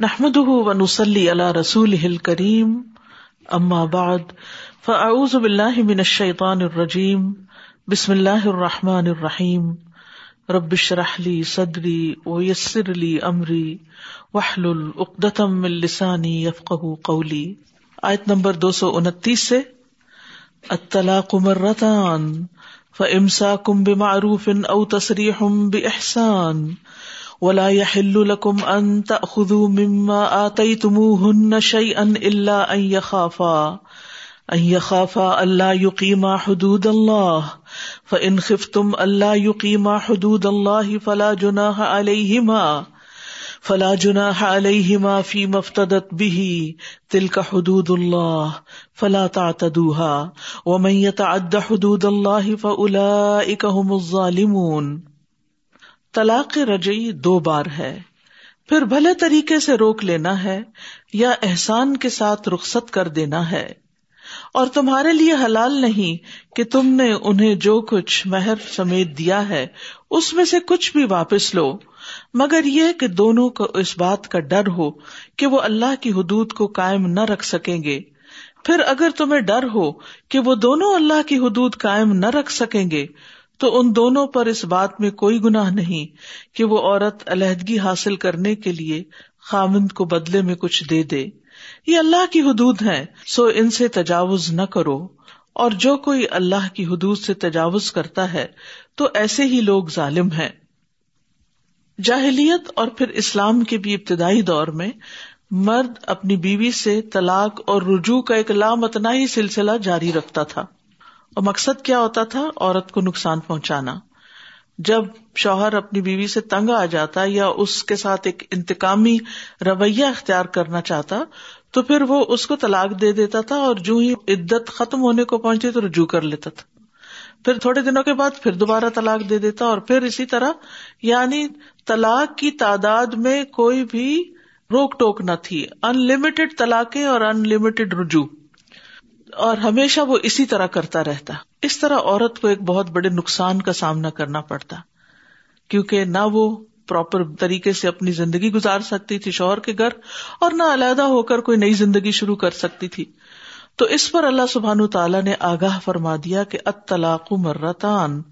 نحمد ونسلی اللہ رسول ہل کریم اما بعد فاعوذ باللہ من الشیطان الرجیم بسم اللہ الرحمٰن الرحیم ربش رحلی صدری ویسر علی عمری وحل العقدم السانی یفق قولی آیت نمبر دو سو انتیس سے اطلاق مرتان فامساکم بمعروف او تصریح باحسان احسان ولا يحل لكم ان تاخذوا مما اتيتموهن شيئا الا ان يخافا. ان يخافا الا يقيما حدود الله. فان خفتم الا يقيما حدود الله فلا جناح عليهما. فلا جناح عليهما فيما افتدت به تلك حدود الله. فلا تعتدوها. ومن يتعد حدود الله فاولئك هم الظالمون. طلاق رجئی دو بار ہے۔ پھر بھلے طریقے سے روک لینا ہے یا احسان کے ساتھ رخصت کر دینا ہے۔ اور تمہارے لیے حلال نہیں کہ تم نے انہیں جو کچھ مہر سمیت دیا ہے، اس میں سے کچھ بھی واپس لو۔ مگر یہ کہ دونوں کو اس بات کا ڈر ہو کہ وہ اللہ کی حدود کو قائم نہ رکھ سکیں گے۔ پھر اگر تمہیں ڈر ہو کہ وہ دونوں اللہ کی حدود قائم نہ رکھ سکیں گے تو ان دونوں پر اس بات میں کوئی گناہ نہیں کہ وہ عورت علیحدگی حاصل کرنے کے لیے خامند کو بدلے میں کچھ دے دے۔ یہ اللہ کی حدود ہے سو ان سے تجاوز نہ کرو۔ اور جو کوئی اللہ کی حدود سے تجاوز کرتا ہے، تو ایسے ہی لوگ ظالم ہیں۔ جاہلیت اور پھر اسلام کے بھی ابتدائی دور میں مرد اپنی بیوی سے طلاق اور رجوع کا ایک لامتنا ہی سلسلہ جاری رکھتا تھا۔ اور مقصد کیا ہوتا تھا عورت کو نقصان پہنچانا؟ جب شوہر اپنی بیوی سے تنگ آ جاتا یا اس کے ساتھ ایک انتقامی رویہ اختیار کرنا چاہتا، تو پھر وہ اس کو طلاق دے دیتا تھا اور جو ہی عدت ختم ہونے کو پہنچی تو رجوع کر لیتا تھا۔ پھر تھوڑے دنوں کے بعد پھر دوبارہ طلاق دے دیتا اور پھر اسی طرح یعنی طلاق کی تعداد میں کوئی بھی روک ٹوک نہ تھی۔ ان لمیٹڈ طلاقیں اور ان لمیٹڈ رجوع۔ اور ہمیشہ وہ اسی طرح کرتا رہتا۔ اس طرح عورت کو ایک بہت بڑے نقصان کا سامنا کرنا پڑتا، کیونکہ نہ وہ پراپر طریقے سے اپنی زندگی گزار سکتی تھی شوہر کے گھر اور نہ علیحدہ ہو کر کوئی نئی زندگی شروع کر سکتی تھی۔ تو اس پر اللہ سبحان تعالیٰ نے آگاہ فرما دیا کہ اطلاق مرتان،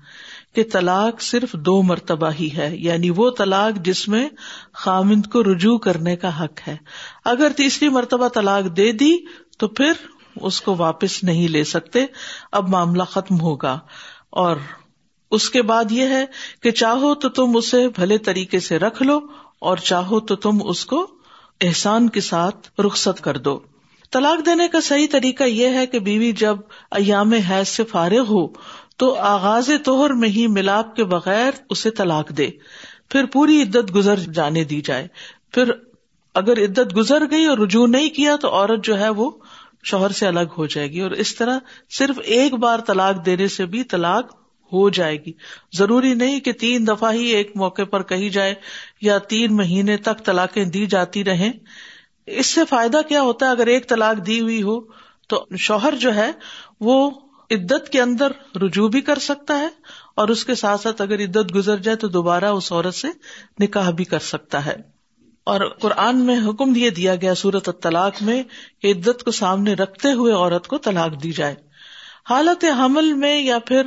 کہ طلاق صرف دو مرتبہ ہی ہے یعنی وہ طلاق جس میں خامند کو رجوع کرنے کا حق ہے۔ اگر تیسری مرتبہ طلاق دے دی تو پھر اس کو واپس نہیں لے سکتے، اب معاملہ ختم ہوگا۔ اور اس کے بعد یہ ہے کہ چاہو تو تم اسے بھلے طریقے سے رکھ لو، اور چاہو تو تم اس کو احسان کے ساتھ رخصت کر دو۔ طلاق دینے کا صحیح طریقہ یہ ہے کہ بیوی جب ایام حیض سے فارغ ہو، تو آغاز توہر میں ہی ملاپ کے بغیر اسے طلاق دے۔ پھر پوری عدت گزر جانے دی جائے۔ پھر اگر عدت گزر گئی اور رجوع نہیں کیا تو عورت جو ہے وہ شوہر سے الگ ہو جائے گی اور اس طرح صرف ایک بار طلاق دینے سے بھی طلاق ہو جائے گی۔ ضروری نہیں کہ تین دفعہ ہی ایک موقع پر کہی جائے یا تین مہینے تک طلاقیں دی جاتی رہیں۔ اس سے فائدہ کیا ہوتا ہے؟ اگر ایک طلاق دی ہوئی ہو تو شوہر جو ہے وہ عدت کے اندر رجوع بھی کر سکتا ہے اور اس کے ساتھ ساتھ اگر عدت گزر جائے تو دوبارہ اس عورت سے نکاح بھی کر سکتا ہے۔ اور قرآن میں حکم یہ دیا گیا سورت طلاق میں کہ عدت کو سامنے رکھتے ہوئے عورت کو طلاق دی جائے۔ حالت حمل میں یا پھر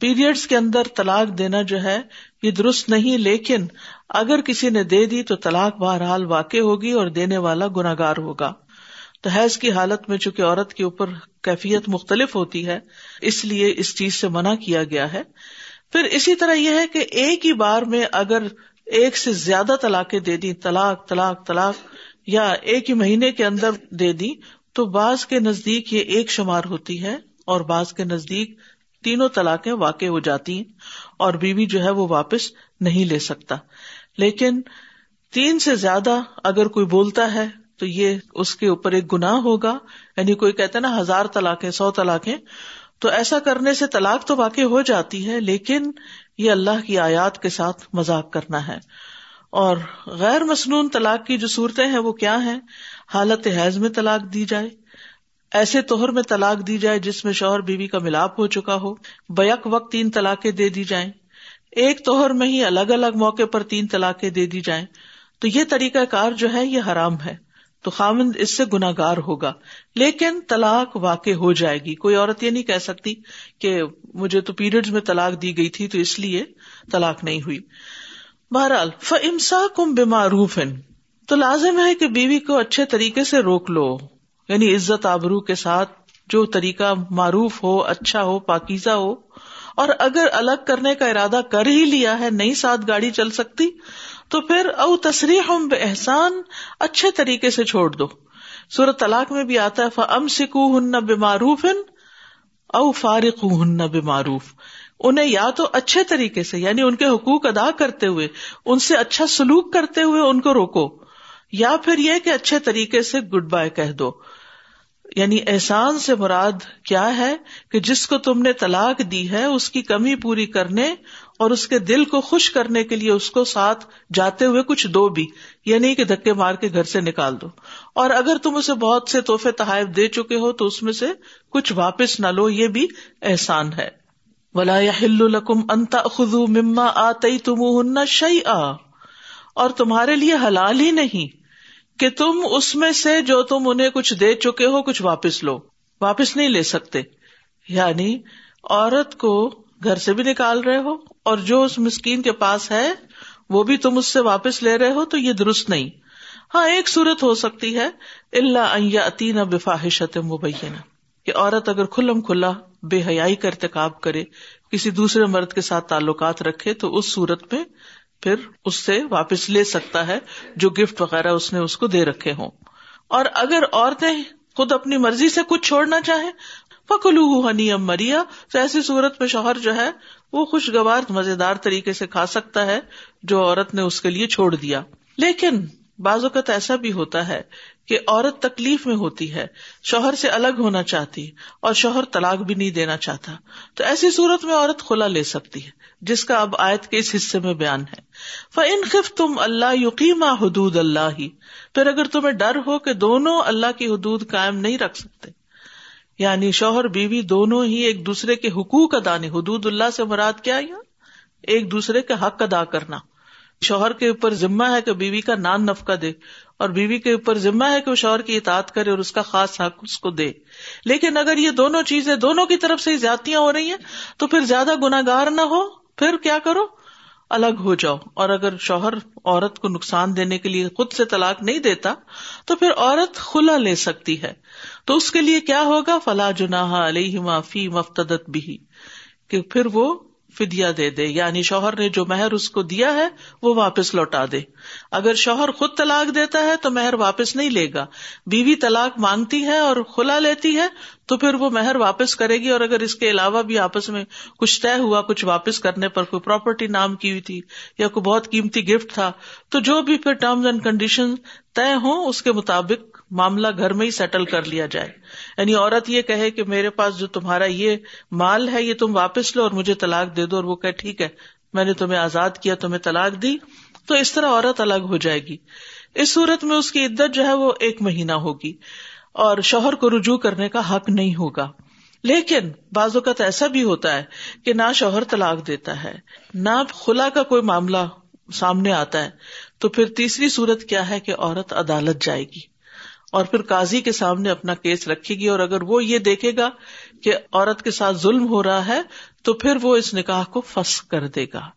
پیریڈس کے اندر طلاق دینا جو ہے، یہ درست نہیں، لیکن اگر کسی نے دے دی تو طلاق بہرحال واقع ہوگی اور دینے والا گناگار ہوگا۔ تو حیض کی حالت میں چونکہ عورت کے اوپر کیفیت مختلف ہوتی ہے، اس لیے اس چیز سے منع کیا گیا ہے۔ پھر اسی طرح یہ ہے کہ ایک ہی بار میں اگر ایک سے زیادہ طلاقیں دے دی طلاق طلاق طلاق، یا ایک ہی مہینے کے اندر دے دی تو بعض کے نزدیک یہ ایک شمار ہوتی ہے اور بعض کے نزدیک تینوں طلاقیں واقع ہو جاتی ہیں اور بیوی جو ہے وہ واپس نہیں لے سکتا۔ لیکن تین سے زیادہ اگر کوئی بولتا ہے تو یہ اس کے اوپر ایک گناہ ہوگا یعنی کوئی کہتا ہے نا ہزار طلاقیں، سو طلاقیں، تو ایسا کرنے سے طلاق تو واقع ہو جاتی ہے، لیکن یہ اللہ کی آیات کے ساتھ مذاق کرنا ہے۔ اور غیر مصنون طلاق کی جو صورتیں ہیں وہ کیا ہیں؟ حالت حیض میں طلاق دی جائے، ایسے توہر میں طلاق دی جائے جس میں شوہر بیوی کا ملاپ ہو چکا ہو، بیک وقت تین طلاقیں دے دی جائیں۔ ایک توہر میں ہی الگ الگ موقع پر تین طلاقیں دے دی جائیں۔ تو یہ طریقہ کار جو ہے، یہ حرام ہے۔ تو خامند اس سے گناگار ہوگا۔ لیکن طلاق واقع ہو جائے گی۔ کوئی عورت یہ نہیں کہہ سکتی کہ مجھے تو پیریڈ میں طلاق دی گئی تھی تو اس لیے طلاق نہیں ہوئی۔ بہرحال فمسا کم بیماروف تو لازم ہے کہ بیوی کو اچھے طریقے سے روک لو۔ یعنی عزت آبرو کے ساتھ جو طریقہ معروف ہو اچھا ہو، پاکیزہ ہو۔ اور اگر الگ کرنے کا ارادہ کر ہی لیا ہے، نہیں ساتھ گاڑی چل سکتی تو پھر او تصریح بے احسان اچھے طریقے سے چھوڑ دو۔ سورت طلاق میں بھی آتا ہے ام سکو ہن بے معروف او فارق ہن بے معروف انہیں یا تو اچھے طریقے سے یعنی ان کے حقوق ادا کرتے ہوئے، ان سے اچھا سلوک کرتے ہوئے ان کو روکو، یا پھر یہ کہ اچھے طریقے سے گڈ بائے کہہ دو۔ یعنی احسان سے مراد کیا ہے کہ جس کو تم نے طلاق دی ہے، اس کی کمی پوری کرنے اور اس کے دل کو خوش کرنے کے لیے اس کو ساتھ جاتے ہوئے کچھ دو بھی یعنی کہ دھکے مار کے گھر سے نکال دو۔ اور اگر تم اسے بہت سے تحفے تحائف دے چکے ہو تو اس میں سے کچھ واپس نہ لو، یہ بھی احسان ہے۔ ولا الکم انتا خزو مما آئی تم شعی اور تمہارے لیے حلال ہی نہیں کہ تم اس میں سے جو تم انہیں کچھ دے چکے ہو کچھ واپس لو۔ واپس نہیں لے سکتے۔ یعنی عورت کو گھر سے بھی نکال رہے ہو۔ اور جو اس مسکین کے پاس ہے، وہ بھی تم اس سے واپس لے رہے ہو تو یہ درست نہیں۔ ہاں ایک صورت ہو سکتی ہے اللہ عطین بفاحشت مبینہ، کہ عورت اگر کھلم کھلا بے حیائی کا ارتقاب کرے، کسی دوسرے مرد کے ساتھ تعلقات رکھے، تو اس صورت میں پھر اس سے واپس لے سکتا ہے جو گفٹ وغیرہ اس نے اس کو دے رکھے ہوں۔ اور اگر عورتیں خود اپنی مرضی سے کچھ چھوڑنا چاہیں پکلو ہنی ام مریا، تو ایسی صورت میں شوہر جو ہے وہ خوشگوار مزیدار طریقے سے کھا سکتا ہے جو عورت نے اس کے لیے چھوڑ دیا۔ لیکن بعض اوقات ایسا بھی ہوتا ہے کہ عورت تکلیف میں ہوتی ہے، شوہر سے الگ ہونا چاہتی اور شوہر طلاق بھی نہیں دینا چاہتا۔ تو ایسی صورت میں عورت کھلا لے سکتی ہے، جس کا اب آیت کے اس حصے میں بیان ہے۔ ان خف تم اللہ یقین حدود اللہ ہی پھر اگر تمہیں ڈر ہو کہ دونوں اللہ کی حدود قائم نہیں رکھ سکتے یعنی شوہر بیوی دونوں ہی ایک دوسرے کے حقوق ادا نہیں۔ حدود اللہ سے مراد کیا یا ایک دوسرے کے حق ادا کرنا۔ شوہر کے اوپر ذمہ ہے کہ بیوی کا نان نفقہ دے اور بیوی کے اوپر ذمہ ہے کہ وہ شوہر کی اطاعت کرے اور اس کا خاص حق اس کو دے۔ لیکن اگر یہ دونوں چیزیں دونوں کی طرف سے زیادتیاں ہو رہی ہیں تو پھر زیادہ گناگار نہ ہو۔ پھر کیا کرو؟ الگ ہو جاؤ اور اگر شوہر عورت کو نقصان دینے کے لیے خود سے طلاق نہیں دیتا تو پھر عورت خلا لے سکتی ہے۔ تو اس کے لیے کیا ہوگا؟ فلاح جناح علیہ معافی مفتدت بھی کہ پھر وہ فدیا دے دے یعنی شوہر نے جو مہر اس کو دیا ہے، وہ واپس لوٹا دے۔ اگر شوہر خود طلاق دیتا ہے، تو مہر واپس نہیں لے گا۔ بیوی طلاق مانگتی ہے اور کھلا لیتی ہے، تو پھر وہ مہر واپس کرے گی۔ اور اگر اس کے علاوہ بھی آپس میں کچھ طے ہوا، کچھ واپس کرنے پر کوئی پراپرٹی نام کی ہوئی تھی یا کوئی بہت قیمتی گفٹ تھا، تو جو بھی پھر ٹرمز اینڈ کنڈیشن طے ہوں، اس کے مطابق معاملہ گھر میں ہی سیٹل کر لیا جائے۔ یعنی عورت یہ کہے کہ میرے پاس جو تمہارا یہ مال ہے، یہ تم واپس لو اور مجھے طلاق دے دو۔ اور وہ کہ ٹھیک ہے، میں نے تمہیں آزاد کیا، تمہیں طلاق دی۔ تو اس طرح عورت الگ ہو جائے گی۔ اس صورت میں اس کی عدت جو ہے وہ ایک مہینہ ہوگی۔ اور شوہر کو رجوع کرنے کا حق نہیں ہوگا۔ لیکن بعض اوقات ایسا بھی ہوتا ہے کہ نہ شوہر طلاق دیتا ہے، نہ خلا کا کوئی معاملہ سامنے آتا ہے۔ تو پھر تیسری صورت کیا ہے کہ عورت عدالت جائے گی۔ اور پھر قاضی کے سامنے اپنا کیس رکھے گی اور اگر وہ یہ دیکھے گا کہ عورت کے ساتھ ظلم ہو رہا ہے تو پھر وہ اس نکاح کو فس کر دے گا۔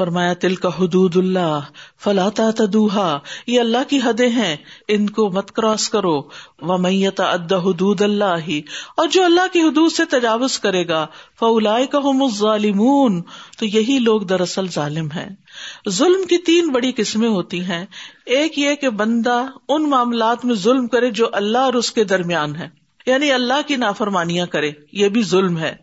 فرمایا تل کا حدود اللہ فلاتا تدوہا یہ اللہ کی حدیں ہیں، ان کو مت کراس کرو و میت اد حدود اللہ ہی اور جو اللہ کی حدود سے تجاوز کرے گا فلا کا ظالمون تو یہی لوگ دراصل ظالم ہے ظلم کی تین بڑی قسمیں ہوتی ہیں۔ ایک یہ کہ بندہ ان معاملات میں ظلم کرے جو اللہ اور اس کے درمیان ہے یعنی اللہ کی نافرمانیاں کرے، یہ بھی ظلم ہے۔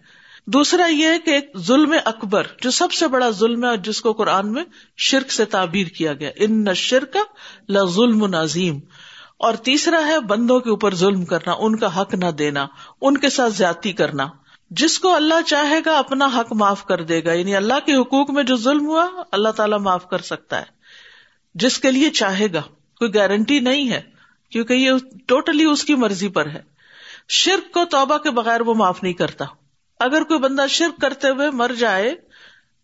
دوسرا یہ کہ ایک ظلم اکبر، جو سب سے بڑا ظلم ہے اور جس کو قرآن میں شرک سے تعبیر کیا گیا۔ ان نہ شرک ظلم نظیم اور تیسرا ہے بندوں کے اوپر ظلم کرنا، ان کا حق نہ دینا، ان کے ساتھ زیادتی کرنا۔ جس کو اللہ چاہے گا اپنا حق معاف کر دے گا۔ یعنی اللہ کے حقوق میں جو ظلم ہوا، اللہ تعالیٰ معاف کر سکتا ہے۔ جس کے لیے چاہے گا۔ کوئی گارنٹی نہیں ہے، کیونکہ یہ ٹوٹلی اس کی مرضی پر ہے۔ شرک کو توبہ کے بغیر وہ معاف نہیں کرتا۔ اگر کوئی بندہ شرک کرتے ہوئے مر جائے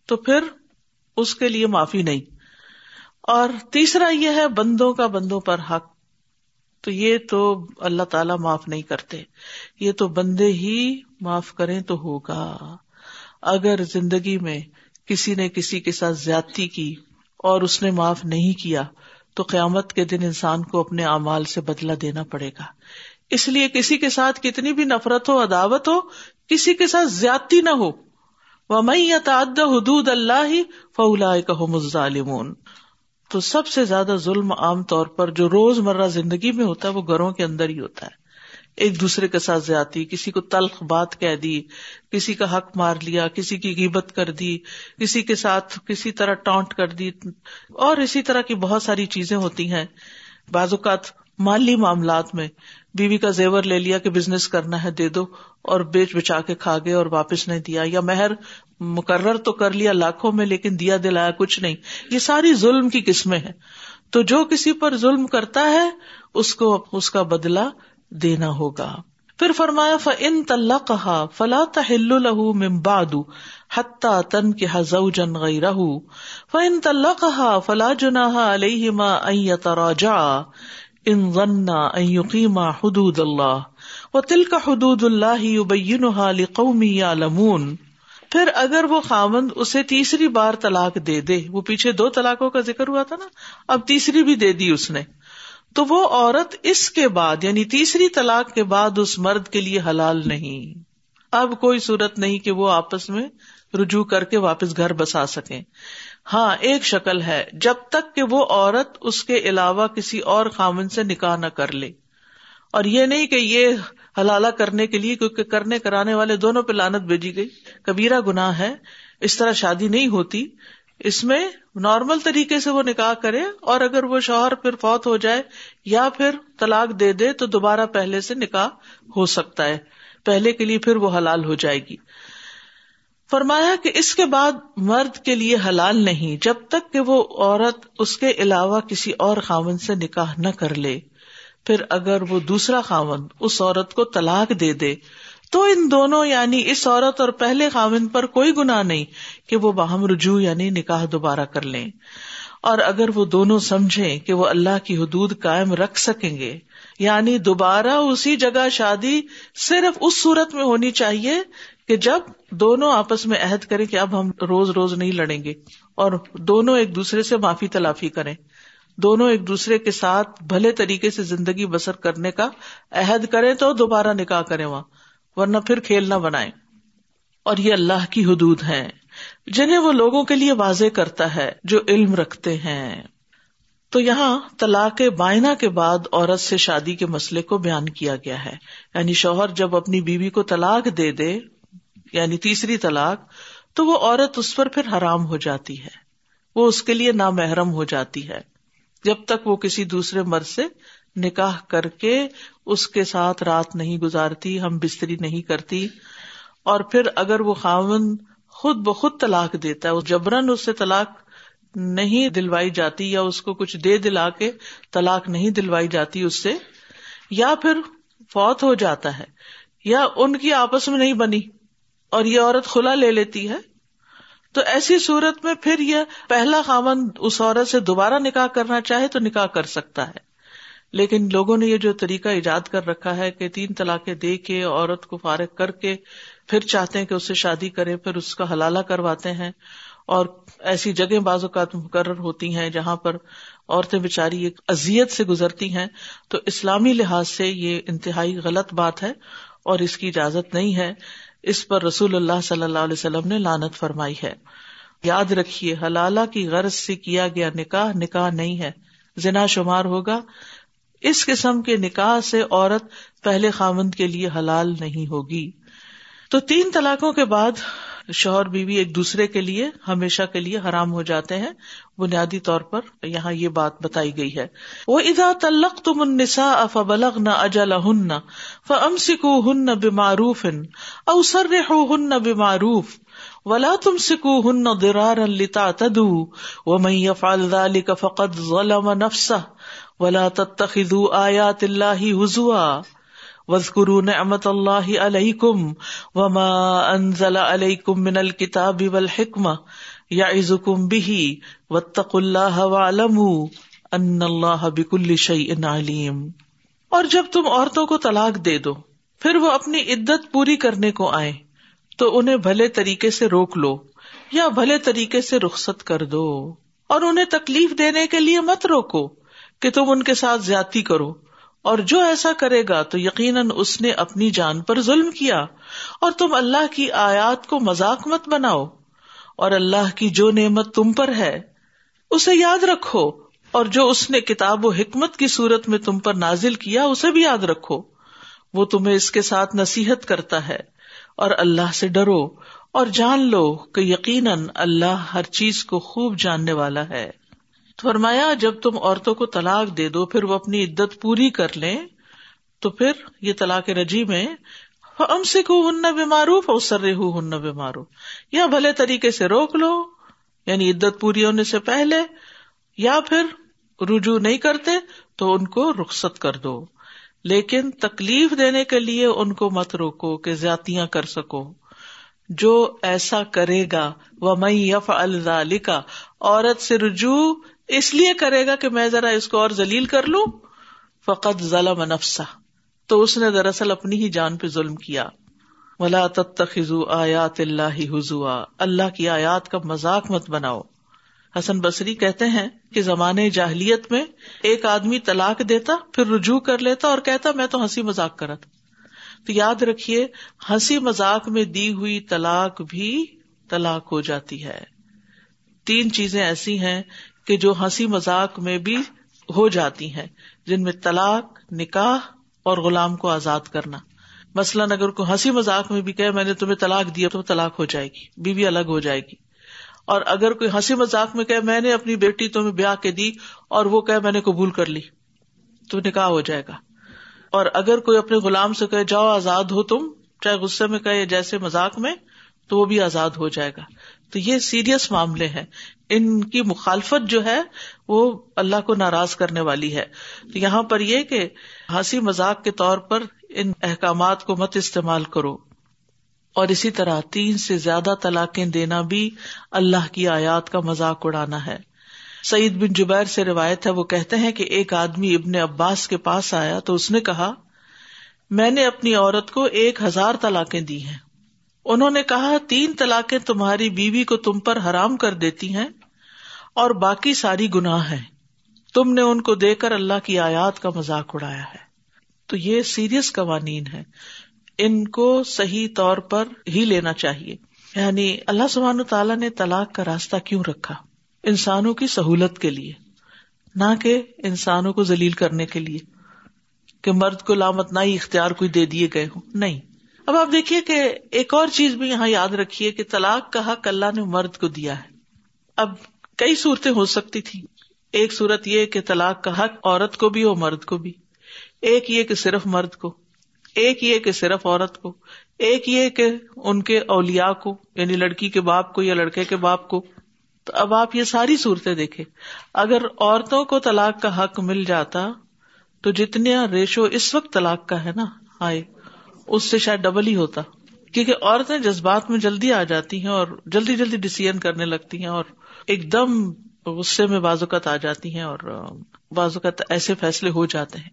تو پھر اس کے لیے معافی نہیں۔ اور تیسرا یہ ہے بندوں کا بندوں پر حق۔ تو یہ تو اللہ تعالی معاف نہیں کرتے۔ یہ تو بندے ہی معاف کریں تو ہوگا۔ اگر زندگی میں کسی نے کسی کے ساتھ زیادتی کی اور اس نے معاف نہیں کیا، تو قیامت کے دن انسان کو اپنے اعمال سے بدلا دینا پڑے گا۔ اس لیے کسی کے ساتھ کتنی بھی نفرت ہو، عداوت ہو کسی کے ساتھ زیادتی نہ ہو۔ وہ میں یا تعد حدود اللہ ہی فولا ظالمون تو سب سے زیادہ ظلم عام طور پر جو روز مرہ زندگی میں ہوتا ہے وہ گھروں کے اندر ہی ہوتا ہے۔ ایک دوسرے کے ساتھ زیادتی، کسی کو تلخ بات کہہ دی، کسی کا حق مار لیا، کسی کی غیبت کر دی، کسی کے ساتھ کسی طرح ٹانٹ کر دی۔ اور اسی طرح کی بہت ساری چیزیں ہوتی ہیں۔ بعض اوقات مالی معاملات میں بیوی کا زیور لے لیا کہ بزنس کرنا ہے دے دو اور بیچ بچا کے کھا گئے اور واپس نہیں دیا یا مہر مقرر تو کر لیا لاکھوں میں لیکن دیا دلایا کچھ نہیں۔ یہ ساری ظلم کی قسمیں ہیں۔ تو جو کسی پر ظلم کرتا ہے، اس کو اس کا بدلا دینا ہوگا۔ پھر فرمایا ف ان طلّہ کہا فلا تہل لہو ممباد حتہ تن کے حضو جن گئی رہ ف ان طلّہ کہا فلا جنا علیہ ان یقیما حدود اللہ و تل کا حدود اللہ ابین قومی یا لمون پھر اگر وہ خامند اسے تیسری بار طلاق دے دے، وہ پیچھے دو طلاقوں کا ذکر ہوا تھا نا، اب تیسری بھی دے دی اس نے۔ تو وہ عورت اس کے بعد یعنی تیسری طلاق کے بعد اس مرد کے لیے حلال نہیں۔ اب کوئی صورت نہیں کہ وہ آپس میں رجوع کر کے واپس گھر بسا سکیں۔ ہاں ایک شکل ہے، جب تک کہ وہ عورت اس کے علاوہ کسی اور خامن سے نکاح نہ کر لے۔ اور یہ نہیں کہ یہ حلالہ کرنے کے لیے، کیونکہ کرنے کرانے والے دونوں پہ لانت بھیجی گئی۔ کبیرا گنا ہے، اس طرح شادی نہیں ہوتی۔ اس میں نارمل طریقے سے وہ نکاح کرے، اور اگر وہ شوہر پھر فوت ہو جائے یا پھر طلاق دے دے، تو دوبارہ پہلے سے نکاح ہو سکتا ہے۔ پہلے کے لیے پھر وہ حلال ہو جائے گی۔ فرمایا کہ اس کے بعد مرد کے لیے حلال نہیں، جب تک کہ وہ عورت اس کے علاوہ کسی اور خامن سے نکاح نہ کر لے۔ پھر اگر وہ دوسرا خاون اس عورت کو طلاق دے دے، تو ان دونوں یعنی اس عورت اور پہلے خاون پر کوئی گنا نہیں کہ وہ باہم رجوع یعنی نکاح دوبارہ کر لیں۔ اور اگر وہ دونوں سمجھیں کہ وہ اللہ کی حدود قائم رکھ سکیں گے یعنی دوبارہ اسی جگہ شادی صرف اس صورت میں ہونی چاہیے کہ جب دونوں آپس میں عہد کریں کہ اب ہم روز روز نہیں لڑیں گے اور دونوں ایک دوسرے سے معافی تلافی کریں، دونوں ایک دوسرے کے ساتھ بھلے طریقے سے زندگی بسر کرنے کا عہد کرے تو دوبارہ نکاح کرے وہاں، ورنہ پھر کھیل نہ بنائے اور یہ اللہ کی حدود ہے جنہیں وہ لوگوں کے لیے واضح کرتا ہے جو علم رکھتے ہیں۔ تو یہاں طلاق بائنا کے بعد عورت سے شادی کے مسئلے کو بیان کیا گیا ہے یعنی شوہر جب اپنی بیوی کو طلاق دے دے یعنی تیسری طلاق، تو وہ عورت اس پر پھر حرام ہو جاتی ہے۔ وہ اس کے لیے نامحرم ہو جاتی ہے۔ جب تک وہ کسی دوسرے مرد سے نکاح کر کے اس کے ساتھ رات نہیں گزارتی، ہم بستری نہیں کرتی، اور پھر اگر وہ خاون خود بخود طلاق دیتا ہے جبرن اس سے طلاق نہیں دلوائی جاتی یا اس کو کچھ دے دلا کے طلاق نہیں دلوائی جاتی اس سے، یا پھر فوت ہو جاتا ہے، یا ان کی آپس میں نہیں بنی۔ اور یہ عورت کھلا لے لیتی ہے۔ تو ایسی صورت میں پھر یہ پہلا خامن اس عورت سے دوبارہ نکاح کرنا چاہے تو نکاح کر سکتا ہے۔ لیکن لوگوں نے یہ جو طریقہ ایجاد کر رکھا ہے کہ تین طلاقیں دے کے عورت کو فارغ کر کے پھر چاہتے ہیں کہ اس سے شادی کرے پھر اس کا حلالہ کرواتے ہیں۔ اور ایسی جگہ بعض اوقات مقرر ہوتی ہیں جہاں پر عورتیں بےچاری ایک ازیت سے گزرتی ہیں۔ تو اسلامی لحاظ سے یہ انتہائی غلط بات ہے اور اس کی اجازت نہیں ہے۔ اس پر رسول اللہ صلی اللہ علیہ وسلم نے لانت فرمائی ہے۔ یاد رکھیے، حلالہ کی غرض سے کیا گیا نکاح نکاح نہیں ہے۔ زنا شمار ہوگا۔ اس قسم کے نکاح سے عورت پہلے خامند کے لیے حلال نہیں ہوگی۔ تو تین طلاقوں کے بعد شوہر بیوی ایک دوسرے کے لیے ہمیشہ کے لیے حرام ہو جاتے ہیں۔ بنیادی طور پر یہاں یہ بات بتائی گئی ہے۔ وہ ادا تلق تم انسا اف بلغ نہ اجل ہن فم سکو ہن بیماروف اوسر ہو ہن بیماروف ولا تم سکو ہن درار لتا تدو و می فال کا فقت ظلم نفسا ولا تتخذوا آیات اللہ حضوا وزقرو نعمت اللہ علیہ کم وما انزل علیہ کم من الکتاب والحکمہ یا عزکم بھی وطق اللہ علم ان اللہ بک الشعی علیم۔ اور جب تم عورتوں کو طلاق دے دو، پھر وہ اپنی عدت پوری کرنے کو آئے تو انہیں بھلے طریقے سے روک لو یا بھلے طریقے سے رخصت کر دو۔ اور انہیں تکلیف دینے کے لیے مت روکو کہ تم ان کے ساتھ زیادتی کرو۔ اور جو ایسا کرے گا تو یقیناً اس نے اپنی جان پر ظلم کیا اور تم اللہ کی آیات کو مذاق مت بناؤ اور اللہ کی جو نعمت تم پر ہے، اسے یاد رکھو اور جو اس نے کتاب و حکمت کی صورت میں تم پر نازل کیا، اسے بھی یاد رکھو۔ وہ تمہیں اس کے ساتھ نصیحت کرتا ہے اور اللہ سے ڈرو اور جان لو کہ یقیناً اللہ ہر چیز کو خوب جاننے والا ہے۔ فرمایا، جب تم عورتوں کو طلاق دے دو، پھر وہ اپنی عدت پوری کر لیں، تو پھر یہ طلاق رجی میں ام سے کو ہن بیمارو فوسر ہن بیمارو یا بھلے طریقے سے روک لو یعنی عدت پوری ہونے سے پہلے، یا پھر رجوع نہیں کرتے، تو ان کو رخصت کر دو۔ لیکن تکلیف دینے کے لیے ان کو مت روکو کہ زیاتیاں کر سکو۔ جو ایسا کرے گا وہ میں یف الکا عورت سے رجوع اس لیے کرے گا کہ میں ذرا اس کو اور ذلیل کر لوں۔ فقط ظلم نفسا تو اس نے دراصل اپنی ہی جان پہ ظلم کیا۔ ولا تخو آیات اللہ حضوا اللہ کی آیات کا مذاق مت بناؤ۔ حسن بصری کہتے ہیں کہ زمانے جاہلیت میں ایک آدمی طلاق دیتا، پھر رجوع کر لیتا اور کہتا، میں تو ہنسی مذاق کرا تھا۔ تو یاد رکھیے، ہنسی مذاق میں دی ہوئی طلاق بھی طلاق ہو جاتی ہے۔ تین چیزیں ایسی ہیں کہ جو ہنسی مذاق میں بھی ہو جاتی ہیں، جن میں طلاق، نکاح اور غلام کو آزاد کرنا۔ مثلاً اگر کوئی ہنسی مذاق میں بھی کہ میں نے تمہیں طلاق دیا تو طلاق ہو جائے گی، بیوی الگ ہو جائے گی۔ اور اگر کوئی ہنسی مذاق میں کہ میں نے اپنی بیٹی تمہیں بیاہ کے دی، اور وہ کہ میں نے قبول کر لی، تو نکاح ہو جائے گا۔ اور اگر کوئی اپنے غلام سے کہ جاؤ آزاد ہو تم، چاہے غصے میں کہ جیسے مذاق میں تو وہ بھی آزاد ہو جائے گا۔ تو یہ سیریس معاملے ہیں۔ ان کی مخالفت جو ہے، وہ اللہ کو ناراض کرنے والی ہے۔ تو یہاں پر یہ کہ ہنسی مذاق کے طور پر ان احکامات کو مت استعمال کرو۔ اور اسی طرح تین سے زیادہ طلاقیں دینا بھی اللہ کی آیات کا مذاق اڑانا ہے۔ سعید بن جبیر سے روایت ہے، وہ کہتے ہیں کہ ایک آدمی ابن عباس کے پاس آیا تو اس نے کہا، میں نے اپنی عورت کو ایک ہزار طلاقیں دی ہیں۔ انہوں نے کہا، تین طلاقیں تمہاری بیوی کو تم پر حرام کر دیتی ہیں اور باقی ساری گناہ ہے تم نے ان کو دے کر اللہ کی آیات کا مذاق اڑایا ہے۔ تو یہ سیریس قوانین ہے ان کو صحیح طور پر ہی لینا چاہیے۔ یعنی اللہ سبحان تعالیٰ نے طلاق کا راستہ کیوں رکھا؟ انسانوں کی سہولت کے لیے، نہ کہ انسانوں کو ذلیل کرنے کے لیے، کہ مرد کو لامت نہ ہی اختیار کوئی دے دیے گئے ہوں۔ نہیں۔ اب آپ دیکھیے کہ ایک اور چیز بھی یہاں یاد رکھیے کہ طلاق کا حق اللہ نے مرد کو دیا ہے۔ اب کئی صورتیں ہو سکتی تھی ایک صورت یہ کہ طلاق کا حق عورت کو بھی اور مرد کو بھی۔ ایک یہ کہ صرف مرد کو۔ ایک یہ کہ صرف عورت کو۔ ایک یہ کہ ان کے اولیا کو یعنی لڑکی کے باپ کو یا لڑکے کے باپ کو۔ تو اب آپ یہ ساری صورتیں دیکھیں۔ اگر عورتوں کو طلاق کا حق مل جاتا تو جتنے ریشو اس وقت طلاق کا ہے نا؟ آئے اس سے شاید ڈبل ہی ہوتا۔ کیونکہ عورتیں جذبات میں جلدی آ جاتی ہیں اور جلدی جلدی ڈسیزن کرنے لگتی ہیں اور ایک دم غصے میں بازوقت آ جاتی ہیں اور بازوقت ایسے فیصلے ہو جاتے ہیں۔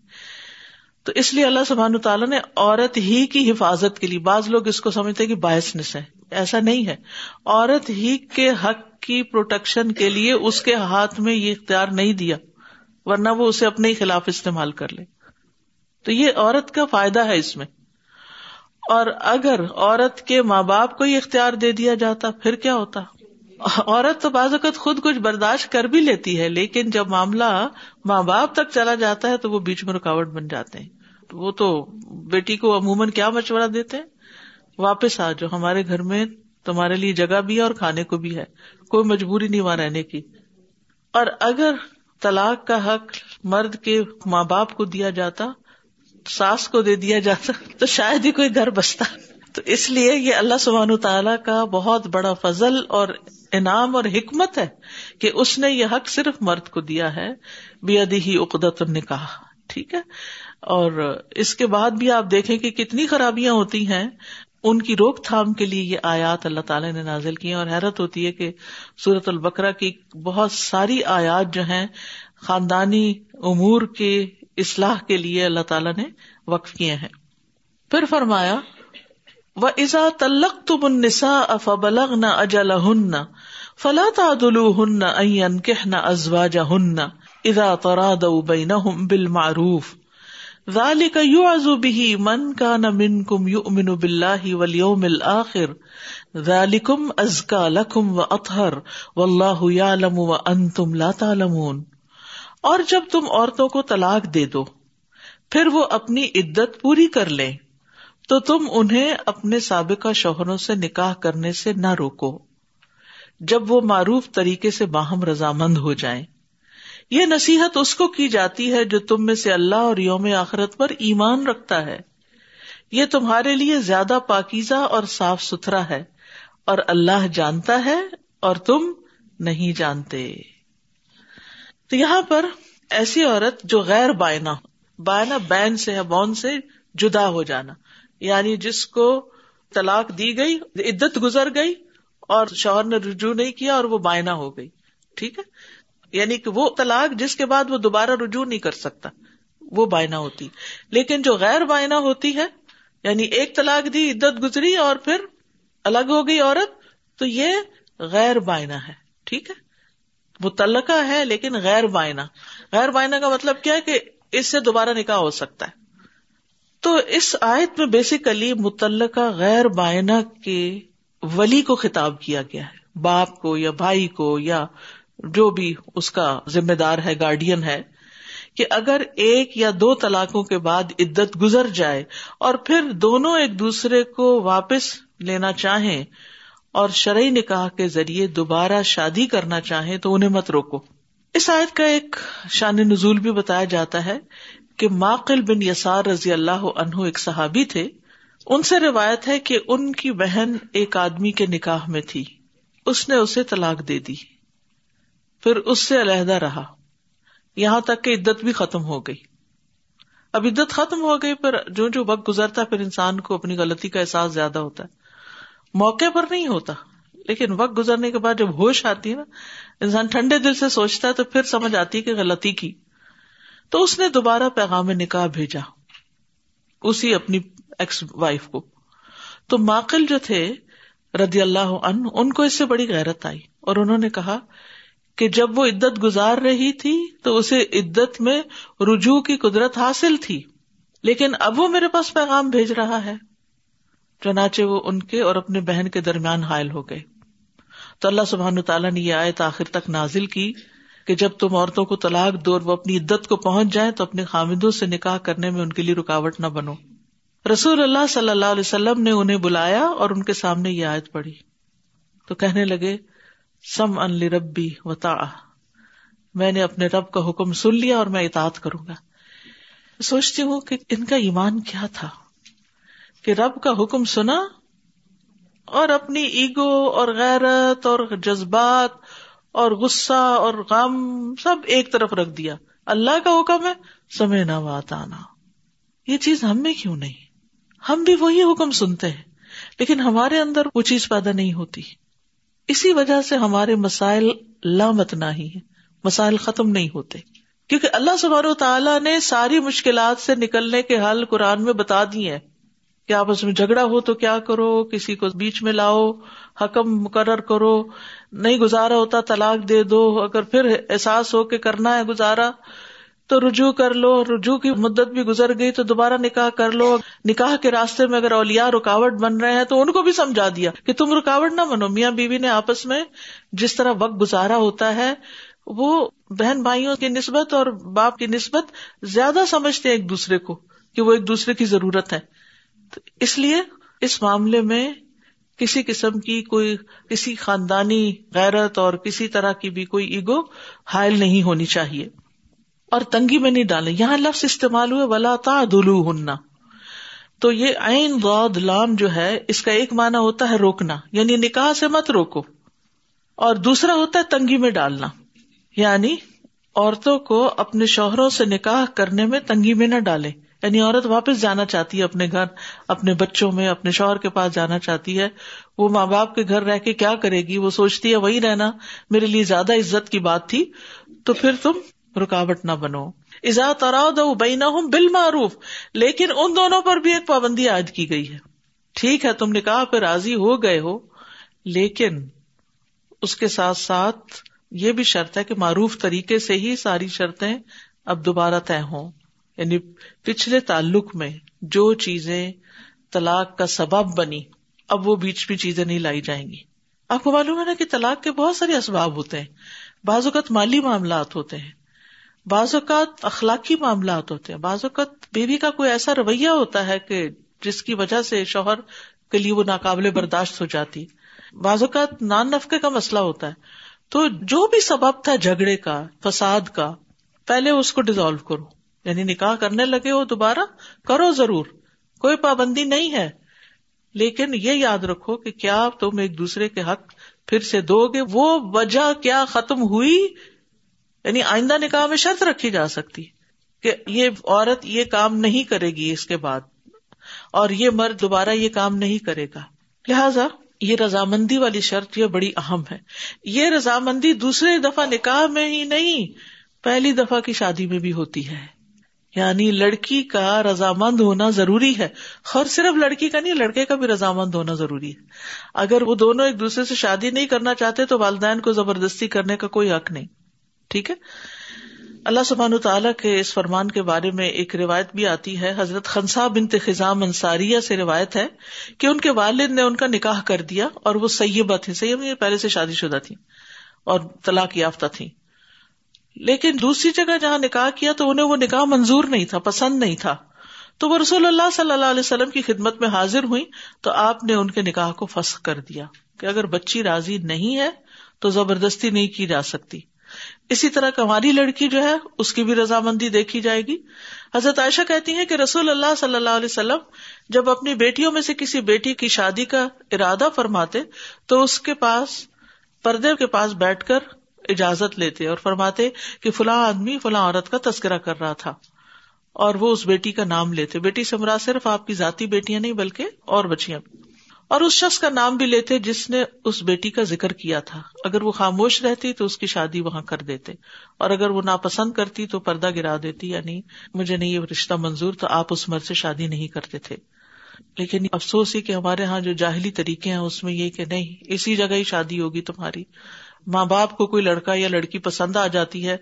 تو اس لیے اللہ سبحان تعالیٰ نے عورت ہی کی حفاظت کے لیے، بعض لوگ اس کو سمجھتے کہ باعث ہے، ایسا نہیں ہے۔ عورت ہی کے حق کی پروٹیکشن کے لیے اس کے ہاتھ میں یہ اختیار نہیں دیا، ورنہ وہ اسے اپنے ہی خلاف استعمال کر لے۔ تو یہ عورت کا فائدہ ہے اس میں۔ اور اگر عورت کے ماں باپ کو ہی اختیار دے دیا جاتا، پھر کیا ہوتا؟ عورت تو بعض اوقات خود کچھ برداشت کر بھی لیتی ہے، لیکن جب معاملہ ماں باپ تک چلا جاتا ہے تو وہ بیچ میں رکاوٹ بن جاتے ہیں۔ وہ تو بیٹی کو عموماً کیا مشورہ دیتے ہیں؟ واپس آ جاؤ، ہمارے گھر میں تمہارے لیے جگہ بھی ہے اور کھانے کو بھی ہے، کوئی مجبوری نہیں وہاں رہنے کی۔ اور اگر طلاق کا حق مرد کے ماں باپ کو دیا جاتا ساس کو دے دیا جاتا تو شاید ہی کوئی گھر بستا۔ تو اس لیے یہ اللہ سبحان تعالیٰ کا بہت بڑا فضل اور انعام اور حکمت ہے کہ اس نے یہ حق صرف مرد کو دیا ہے۔ بے ادی ہی اقدت نے کہا ٹھیک ہے؟ اور اس کے بعد بھی آپ دیکھیں کہ کتنی خرابیاں ہوتی ہیں۔ ان کی روک تھام کے لیے یہ آیات اللہ تعالیٰ نے نازل کی اور حیرت ہوتی ہے کہ سورت البکرا کی بہت ساری آیات جو ہیں، خاندانی امور کے اصلاح کے لیے اللہ تعالیٰ نے وقف کیے ہیں۔ پھر فرمایا و ازا تلق تم انسا افبلغ نہ اجل ہن فلا تعدل ہن این کہنا ازواج ہن اذا تراد بینہم بالمعروف۔ ذالک یعز به من کان منکم یؤمن باللہ والیوم الاخر ذالکم ازکا لکم و اطہر یعلم و انتم لا تعلمون۔ اور جب تم عورتوں کو طلاق دے دو، پھر وہ اپنی عدت پوری کر لیں، تو تم انہیں اپنے سابقہ شوہروں سے نکاح کرنے سے نہ روکو۔ جب وہ معروف طریقے سے باہم رضامند ہو جائیں۔ یہ نصیحت اس کو کی جاتی ہے جو تم میں سے اللہ اور یوم آخرت پر ایمان رکھتا ہے۔ یہ تمہارے لیے زیادہ پاکیزہ اور صاف ستھرا ہے اور اللہ جانتا ہے اور تم نہیں جانتے۔ تو یہاں پر ایسی عورت جو غیر بائنا بائنا بین سے ہے بون سے جدا ہو جانا یعنی جس کو طلاق دی گئی، عدت گزر گئی اور شوہر نے رجوع نہیں کیا اور وہ بائنا ہو گئی، ٹھیک ہے؟ یعنی کہ وہ طلاق جس کے بعد وہ دوبارہ رجوع نہیں کر سکتا، وہ بائنا ہوتی۔ لیکن جو غیر بائنا ہوتی ہے یعنی ایک طلاق دی، عدت گزری اور پھر الگ ہو گئی عورت، تو یہ غیر بائنا ہے، ٹھیک ہے؟ وہ تلقہ ہے لیکن غیر بائنا غیر بائنا کا مطلب کیا ہے کہ اس سے دوبارہ نکاح ہو سکتا ہے۔ تو اس آیت میں بیسیکلی متعلقہ غیر بائنا کے ولی کو خطاب کیا گیا ہے۔ باپ کو یا بھائی کو یا جو بھی اس کا ذمہ دار ہے گارڈین ہے، کہ اگر ایک یا دو طلاقوں کے بعد عدت گزر جائے اور پھر دونوں ایک دوسرے کو واپس لینا چاہیں اور شرعی نکاح کے ذریعے دوبارہ شادی کرنا چاہیں تو انہیں مت روکو۔ اس آیت کا ایک شان نزول بھی بتایا جاتا ہے کہ ماقل بن یسار رضی اللہ عنہ ایک صحابی تھے۔ ان سے روایت ہے کہ ان کی بہن ایک آدمی کے نکاح میں تھی۔ اس نے اسے طلاق دے دی۔ پھر اس سے علیحدہ رہا۔ یہاں تک کہ عدت بھی ختم ہو گئی۔ اب عدت ختم ہو گئی پھر جو جو وقت گزرتا پھر انسان کو اپنی غلطی کا احساس زیادہ ہوتا ہے۔ موقع پر نہیں ہوتا۔ لیکن وقت گزرنے کے بعد جب ہوش آتی ہے نا، انسان ٹھنڈے دل سے سوچتا ہے تو پھر سمجھ آتی ہے کہ غلطی کی۔ تو اس نے دوبارہ پیغام نکاح بھیجا۔ اسی اپنی ایکس وائف کو۔ تو ماقل جو تھے ردی اللہ ان ان کو اس سے بڑی غیرت آئی۔ اور انہوں نے کہا کہ جب وہ عدت گزار رہی تھی، تو اسے عدت میں رجوع کی قدرت حاصل تھی۔ لیکن اب وہ میرے پاس پیغام بھیج رہا ہے۔ چنانچہ وہ ان کے اور اپنے بہن کے درمیان حائل ہو گئے۔ تو اللہ سبحان تعالیٰ نے یہ آیت آخر تک نازل کی کہ جب تم عورتوں کو طلاق دو اور وہ اپنی عدت کو پہنچ جائیں تو اپنے خامدوں سے نکاح کرنے میں ان کے لیے رکاوٹ نہ بنو۔ رسول اللہ صلی اللہ علیہ وسلم نے انہیں بلایا اور ان کے سامنے یہ آیت پڑی تو کہنے لگے سم ان ربی وتا میں نے اپنے رب کا حکم سن لیا اور میں اطاعت کروں گا۔ سوچتی ہوں کہ ان کا ایمان کیا تھا؟ کہ رب کا حکم سنا اور اپنی ایگو اور غیرت اور جذبات اور غصہ اور غم سب ایک طرف رکھ دیا۔ اللہ کا حکم ہے، سمے نہ بات آنا یہ چیز ہم میں کیوں نہیں؟ ہم بھی وہی حکم سنتے ہیں، لیکن ہمارے اندر وہ چیز پیدا نہیں ہوتی۔ اسی وجہ سے ہمارے مسائل لامت نہ ہی ہے مسائل ختم نہیں ہوتے۔ کیونکہ اللہ سبار و تعالیٰ نے ساری مشکلات سے نکلنے کے حل قرآن میں بتا دیے کہ آپس میں جھگڑا ہو تو کیا کرو؟ کسی کو بیچ میں لاؤ، حکم مقرر کرو، نہیں گزارا ہوتا طلاق دے دو، اگر پھر احساس ہو کے کرنا ہے گزارا تو رجوع کر لو، رجوع کی مدت بھی گزر گئی تو دوبارہ نکاح کر لو۔ نکاح کے راستے میں اگر اولیا رکاوٹ بن رہے ہیں تو ان کو بھی سمجھا دیا کہ تم رکاوٹ نہ بنو۔ میاں بیوی نے آپس میں جس طرح وقت گزارا ہوتا ہے، وہ بہن بھائیوں کی نسبت اور باپ کی نسبت زیادہ سمجھتے ہیں ایک دوسرے کو کہ وہ ایک دوسرے کی ضرورت ہے۔ اس لیے اس معاملے میں کسی قسم کی کوئی کسی خاندانی غیرت اور کسی طرح کی بھی کوئی ایگو حائل نہیں ہونی چاہیے۔ اور تنگی میں نہیں ڈالے یہاں لفظ استعمال ہوئے، ولا تا دلو ہننا تو یہ غاد لام جو ہے، اس کا ایک معنی ہوتا ہے روکنا۔ یعنی نکاح سے مت روکو۔ اور دوسرا ہوتا ہے تنگی میں ڈالنا۔ یعنی عورتوں کو اپنے شوہروں سے نکاح کرنے میں تنگی میں نہ ڈالے یعنی عورت واپس جانا چاہتی ہے اپنے گھر، اپنے بچوں میں، اپنے شوہر کے پاس جانا چاہتی ہے۔ وہ ماں باپ کے گھر رہ کے کیا کرے گی؟ وہ سوچتی ہے وہی رہنا، میرے لیے زیادہ عزت کی بات تھی، تو پھر تم رکاوٹ نہ بنو۔ ایزا ترا دو بینا ہوں بال معروف لیکن ان دونوں پر بھی ایک پابندی عائد کی گئی ہے۔ ٹھیک ہے، تم نے کہا پھر راضی ہو گئے ہو، لیکن اس کے ساتھ ساتھ یہ بھی شرط ہے کہ معروف طریقے سے ہی ساری شرطیں اب دوبارہ طے ہوں۔ یعنی پچھلے تعلق میں جو چیزیں طلاق کا سبب بنی، اب وہ بیچ بھی چیزیں نہیں لائی جائیں گی۔ آپ کو معلوم ہے نا کہ طلاق کے بہت سارے اسباب ہوتے ہیں۔ بعض اوقات مالی معاملات ہوتے ہیں، بعض اوقات اخلاقی معاملات ہوتے ہیں۔ بعض اوقات بیوی کا کوئی ایسا رویہ ہوتا ہے کہ جس کی وجہ سے شوہر کے لیے وہ ناقابل برداشت ہو جاتی۔ بعض اوقات نان نفقے کا مسئلہ ہوتا ہے۔ تو جو بھی سبب تھا جھگڑے کا، فساد کا، پہلے اس کو ڈیزالو کرو۔ یعنی نکاح کرنے لگے ہو دوبارہ، کرو ضرور، کوئی پابندی نہیں ہے۔ لیکن یہ یاد رکھو کہ کیا تم ایک دوسرے کے حق پھر سے دو گے، وہ وجہ کیا ختم ہوئی؟ یعنی آئندہ نکاح میں شرط رکھی جا سکتی کہ یہ عورت یہ کام نہیں کرے گی اس کے بعد، اور یہ مرد دوبارہ یہ کام نہیں کرے گا۔ لہذا یہ رضامندی والی شرط یہ بڑی اہم ہے۔ یہ رضامندی دوسرے دفعہ نکاح میں ہی نہیں، پہلی دفعہ کی شادی میں بھی ہوتی ہے۔ یعنی لڑکی کا رضامند ہونا ضروری ہے۔ اور صرف لڑکی کا نہیں، لڑکے کا بھی رضامند ہونا ضروری ہے۔ اگر وہ دونوں ایک دوسرے سے شادی نہیں کرنا چاہتے تو والدین کو زبردستی کرنے کا کوئی حق نہیں۔ ٹھیک ہے؟ اللہ سبحان تعالیٰ کے اس فرمان کے بارے میں ایک روایت بھی آتی ہے۔ حضرت خنسا بنت خزام انصاریہ سے روایت ہے کہ ان کے والد نے ان کا نکاح کر دیا اور وہ سیبہ تھی سیب پہلے سے شادی شدہ تھی اور طلاق یافتہ تھی لیکن دوسری جگہ جہاں نکاح کیا تو انہیں وہ نکاح منظور نہیں تھا، پسند نہیں تھا۔ تو وہ رسول اللہ صلی اللہ علیہ وسلم کی خدمت میں حاضر ہوئی تو آپ نے ان کے نکاح کو فسخ کر دیا کہ اگر بچی راضی نہیں ہے تو زبردستی نہیں کی جا سکتی۔ اسی طرح کماری لڑکی جو ہے، اس کی بھی رضامندی دیکھی جائے گی۔ حضرت عائشہ کہتی ہے کہ رسول اللہ صلی اللہ علیہ وسلم جب اپنی بیٹیوں میں سے کسی بیٹی کی شادی کا ارادہ فرماتے تو اس کے پاس، پردے کے پاس بیٹھ کر اجازت لیتے اور فرماتے کہ فلاں آدمی فلاں عورت کا تذکرہ کر رہا تھا اور وہ اس بیٹی کا نام لیتے۔ بیٹی سے مراد صرف آپ کی ذاتی بیٹیاں نہیں بلکہ اور بچیاں اور اس شخص کا نام بھی لیتے جس نے اس بیٹی کا ذکر کیا تھا۔ اگر وہ خاموش رہتی تو اس کی شادی وہاں کر دیتے۔ اور اگر وہ ناپسند کرتی تو پردہ گرا دیتی یعنی مجھے نہیں یہ رشتہ منظور تو آپ اس مرد سے شادی نہیں کرتے تھے۔ لیکن افسوس ہی کہ ہمارے یہاں جو جاہلی طریقے ہیں اس میں یہ کہ نہیں، اسی جگہ ہی شادی ہوگی تمہاری۔ ماں باپ کو کوئی لڑکا یا لڑکی پسند آ جاتی ہے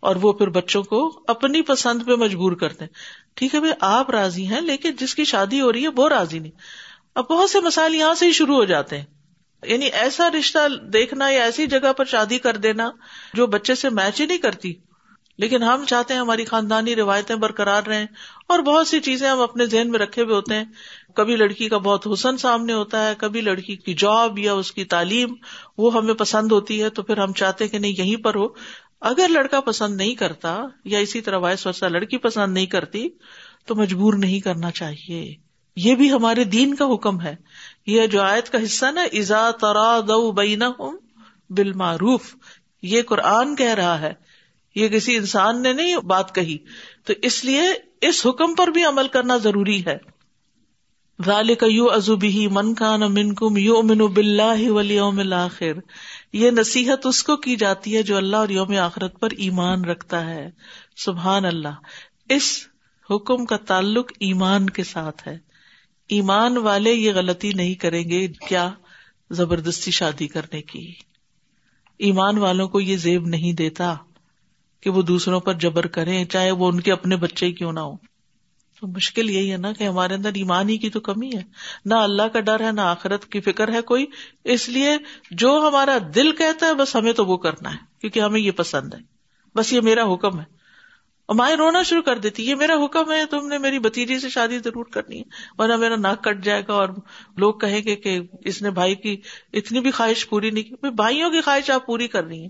اور وہ پھر بچوں کو اپنی پسند پہ مجبور کرتے ہیں۔ ٹھیک ہے بھائی، آپ راضی ہیں، لیکن جس کی شادی ہو رہی ہے، وہ راضی نہیں۔ اب بہت سے مسائل یہاں سے ہی شروع ہو جاتے ہیں۔ یعنی ایسا رشتہ دیکھنا یا ایسی جگہ پر شادی کر دینا جو بچے سے میچ ہی نہیں کرتی۔ لیکن ہم چاہتے ہیں ہماری خاندانی روایتیں برقرار رہیں اور بہت سی چیزیں ہم اپنے ذہن میں رکھے ہوئے ہوتے ہیں۔ کبھی لڑکی کا بہت حسن سامنے ہوتا ہے، کبھی لڑکی کی جاب یا اس کی تعلیم، وہ ہمیں پسند ہوتی ہے تو پھر ہم چاہتے کہ نہیں، یہیں پر ہو۔ اگر لڑکا پسند نہیں کرتا یا اسی طرح وائس ورثہ لڑکی پسند نہیں کرتی، تو مجبور نہیں کرنا چاہیے۔ یہ بھی ہمارے دین کا حکم ہے۔ یہ جو آیت کا حصہ نا ایزا ترا دو بینا ہوں بالمعروف، یہ قرآن کہہ رہا ہے۔ یہ کسی انسان نے نہیں بات کہی۔ تو اس لیے اس حکم پر بھی عمل کرنا ضروری ہے۔ یو ازوبی من کا من کم یو امن بلّہ ولیوم الآخر یہ نصیحت اس کو کی جاتی ہے جو اللہ اور یوم آخرت پر ایمان رکھتا ہے۔ سبحان اللہ۔ اس حکم کا تعلق ایمان کے ساتھ ہے۔ ایمان والے یہ غلطی نہیں کریں گے کیا زبردستی شادی کرنے کی۔ ایمان والوں کو یہ زیب نہیں دیتا کہ وہ دوسروں پر جبر کریں، چاہے وہ ان کے اپنے بچے کیوں نہ ہو تو مشکل یہی ہے نا کہ ہمارے اندر ایمان ہی کی تو کمی ہے۔ نہ اللہ کا ڈر ہے، نہ آخرت کی فکر ہے کوئی۔ اس لیے جو ہمارا دل کہتا ہے، بس ہمیں تو وہ کرنا ہے، کیونکہ ہمیں یہ پسند ہے۔ بس یہ میرا حکم ہے۔ اور مائیں رونا شروع کر دیتی، یہ میرا حکم ہے، تم نے میری بتیجی سے شادی ضرور کرنی ہے، ورنہ میرا ناک کٹ جائے گا اور لوگ کہیں گے کہ اس نے بھائی کی اتنی بھی خواہش پوری نہیں کی۔ بھائیوں کی خواہش آپ پوری کر رہی ہیں،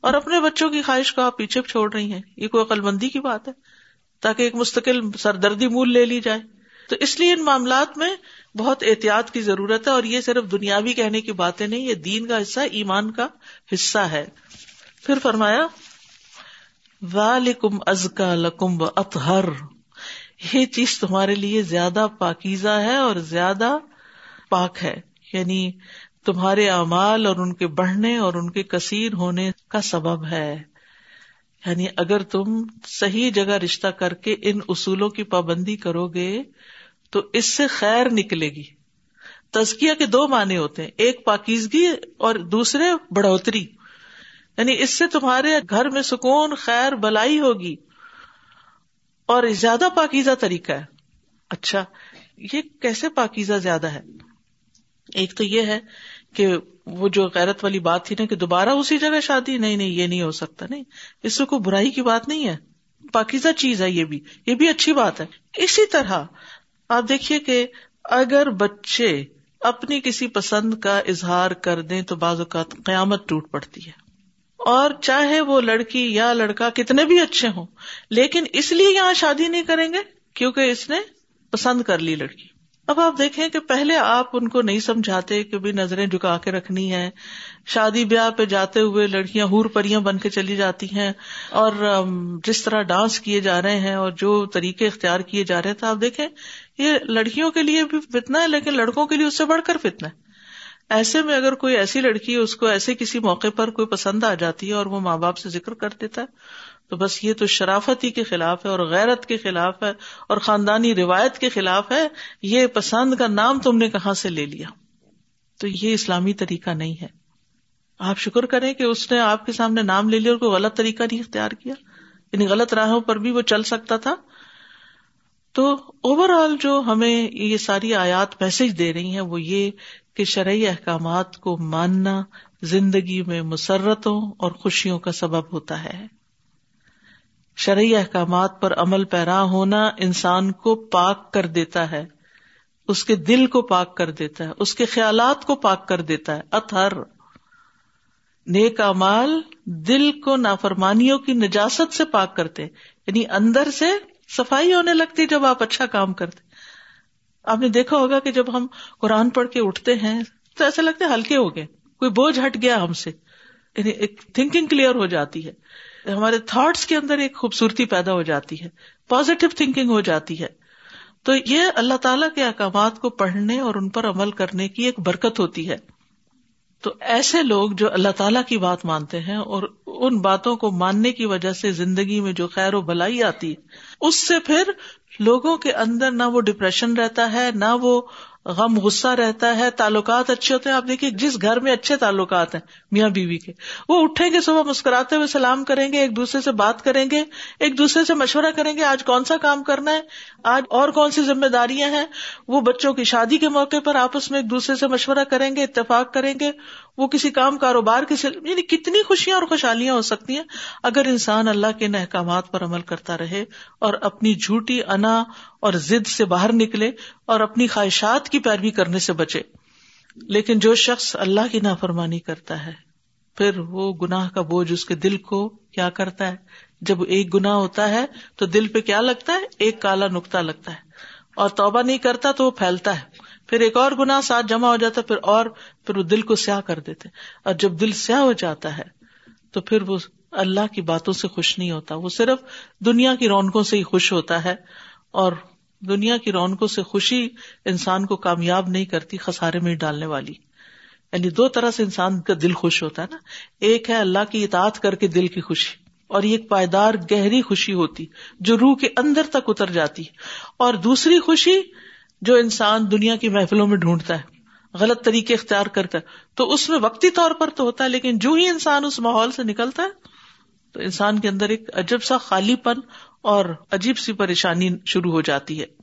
اور اپنے بچوں کی خواہش کو آپ پیچھے چھوڑ رہی ہیں۔ یہ کوئی عقل بندی کی بات ہے؟ تاکہ ایک مستقل سردردی مول لے لی جائے۔ تو اس لیے ان معاملات میں بہت احتیاط کی ضرورت ہے اور یہ صرف دنیاوی کہنے کی باتیں نہیں، یہ دین کا حصہ، ایمان کا حصہ ہے۔ پھر فرمایا والم ازکا لکم و اطہر یہ چیز تمہارے لیے زیادہ پاکیزہ ہے اور زیادہ پاک ہے۔ یعنی تمہارے اعمال اور ان کے بڑھنے اور ان کے کثیر ہونے کا سبب ہے۔ یعنی اگر تم صحیح جگہ رشتہ کر کے ان اصولوں کی پابندی کرو گے تو اس سے خیر نکلے گی۔ تزکیا کے دو معنی ہوتے ہیں، ایک پاکیزگی اور دوسرے بڑھوتری۔ یعنی اس سے تمہارے گھر میں سکون، خیر، بلائی ہوگی۔ اور زیادہ پاکیزہ طریقہ ہے۔ اچھا یہ کیسے پاکیزہ زیادہ ہے؟ ایک تو یہ ہے کہ وہ جو غیرت والی بات تھی نا کہ دوبارہ اسی جگہ شادی، نہیں نہیں، یہ نہیں ہو سکتا، نہیں۔ اس سے کوئی برائی کی بات نہیں ہے۔ پاکیزہ چیز ہے یہ بھی۔ یہ بھی اچھی بات ہے۔ اسی طرح آپ دیکھیے کہ اگر بچے اپنی کسی پسند کا اظہار کر دیں تو بعض اوقات قیامت ٹوٹ پڑتی ہے۔ اور چاہے وہ لڑکی یا لڑکا کتنے بھی اچھے ہوں، لیکن اس لیے یہاں شادی نہیں کریں گے کیونکہ اس نے پسند کر لی لڑکی۔ اب آپ دیکھیں کہ پہلے آپ ان کو نہیں سمجھاتے کہ بھی نظریں جھکا کے رکھنی ہے شادی بیاہ پہ جاتے ہوئے لڑکیاں ہور پریاں بن کے چلی جاتی ہیں اور جس طرح ڈانس کیے جا رہے ہیں اور جو طریقے اختیار کیے جا رہے ہیں تو آپ دیکھیں یہ لڑکیوں کے لیے بھی فتنا ہے، لیکن لڑکوں کے لیے اس سے بڑھ کر فتنا ہے۔ ایسے میں اگر کوئی ایسی لڑکی اس کو ایسے کسی موقع پر کوئی پسند آ جاتی ہے اور وہ ماں باپ سے ذکر کر دیتا ہے تو بس یہ تو شرافت ہی کے خلاف ہے اور غیرت کے خلاف ہے اور خاندانی روایت کے خلاف ہے، یہ پسند کا نام تم نے کہاں سے لے لیا؟ تو یہ اسلامی طریقہ نہیں ہے۔ آپ شکر کریں کہ اس نے آپ کے سامنے نام لے لیا اور کوئی غلط طریقہ نہیں اختیار کیا۔ یعنی غلط راہوں پر بھی وہ چل سکتا تھا۔ تو اوور آل جو ہمیں یہ ساری آیات میسج دے رہی ہیں وہ یہ کہ شرعی احکامات کو ماننا زندگی میں مسرتوں اور خوشیوں کا سبب ہوتا ہے۔ شرعی احکامات پر عمل پیرا ہونا انسان کو پاک کر دیتا ہے، اس کے دل کو پاک کر دیتا ہے، اس کے خیالات کو پاک کر دیتا ہے۔ اتر نیک امال دل کو نافرمانیوں کی نجاست سے پاک کرتے یعنی اندر سے صفائی ہونے لگتی جب آپ اچھا کام کرتے۔ آپ نے دیکھا ہوگا کہ جب ہم قرآن پڑھ کے اٹھتے ہیں، تو ایسا لگتا ہے ہلکے ہو گئے، کوئی بوجھ ہٹ گیا ہم سے یعنی ایک تھنکنگ کلیئر ہو جاتی ہے۔ ہمارے تھاٹس کے اندر ایک خوبصورتی پیدا ہو جاتی ہے پازیٹو تھنکنگ ہو جاتی ہے۔ تو یہ اللہ تعالیٰ کے احکامات کو پڑھنے اور ان پر عمل کرنے کی ایک برکت ہوتی ہے۔ تو ایسے لوگ جو اللہ تعالیٰ کی بات مانتے ہیں اور ان باتوں کو ماننے کی وجہ سے زندگی میں جو خیر و بلائی آتی ہے، اس سے پھر لوگوں کے اندر نہ وہ ڈپریشن رہتا ہے، نہ وہ غم غصہ رہتا ہے، تعلقات اچھے ہوتے ہیں۔ آپ دیکھیے، جس گھر میں اچھے تعلقات ہیں، میاں بیوی کے، وہ اٹھیں گے صبح مسکراتے ہوئے سلام کریں گے، ایک دوسرے سے بات کریں گے، ایک دوسرے سے مشورہ کریں گے، آج کون سا کام کرنا ہے؟ آج اور کون سی ذمہ داریاں ہیں؟ وہ بچوں کی شادی کے موقع پر آپس میں ایک دوسرے سے مشورہ کریں گے، اتفاق کریں گے۔ وہ کسی کام کاروبار کے یعنی کتنی خوشیاں اور خوشحالیاں ہو سکتی ہیں اگر انسان اللہ کے احکامات پر عمل کرتا رہے اور اپنی جھوٹی انا اور ضد سے باہر نکلے اور اپنی خواہشات کی پیروی کرنے سے بچے۔ لیکن جو شخص اللہ کی نافرمانی کرتا ہے، پھر وہ گناہ کا بوجھ اس کے دل کو کیا کرتا ہے؟ جب ایک گنا ہوتا ہے تو دل پہ کیا لگتا ہے؟ ایک کالا نکتا لگتا ہے۔ اور توبہ نہیں کرتا تو وہ پھیلتا ہے۔ پھر ایک اور گنا ساتھ جمع ہو جاتا ہے، پھر اور، پھر وہ دل کو سیاہ کر دیتے اور جب دل سیاہ ہو جاتا ہے، تو پھر وہ اللہ کی باتوں سے خوش نہیں ہوتا۔ وہ صرف دنیا کی رونقوں سے ہی خوش ہوتا ہے اور دنیا کی رونقوں سے خوشی انسان کو کامیاب نہیں کرتی، خسارے میں ڈالنے والی۔ یعنی دو طرح سے انسان کا دل خوش ہوتا ہے نا۔ ایک ہے اللہ کی اطاعت کر کے دل کی خوشی، اور یہ ایک پائیدار، گہری خوشی ہوتی، جو روح کے اندر تک اتر جاتی۔ اور دوسری خوشی جو انسان دنیا کی محفلوں میں ڈھونڈتا ہے، غلط طریقے اختیار کرتا ہے۔ تو اس میں وقتی طور پر تو ہوتا ہے، لیکن جو ہی انسان اس ماحول سے نکلتا ہے، تو انسان کے اندر ایک عجب سا خالی پن اور عجیب سی پریشانی شروع ہو جاتی ہے۔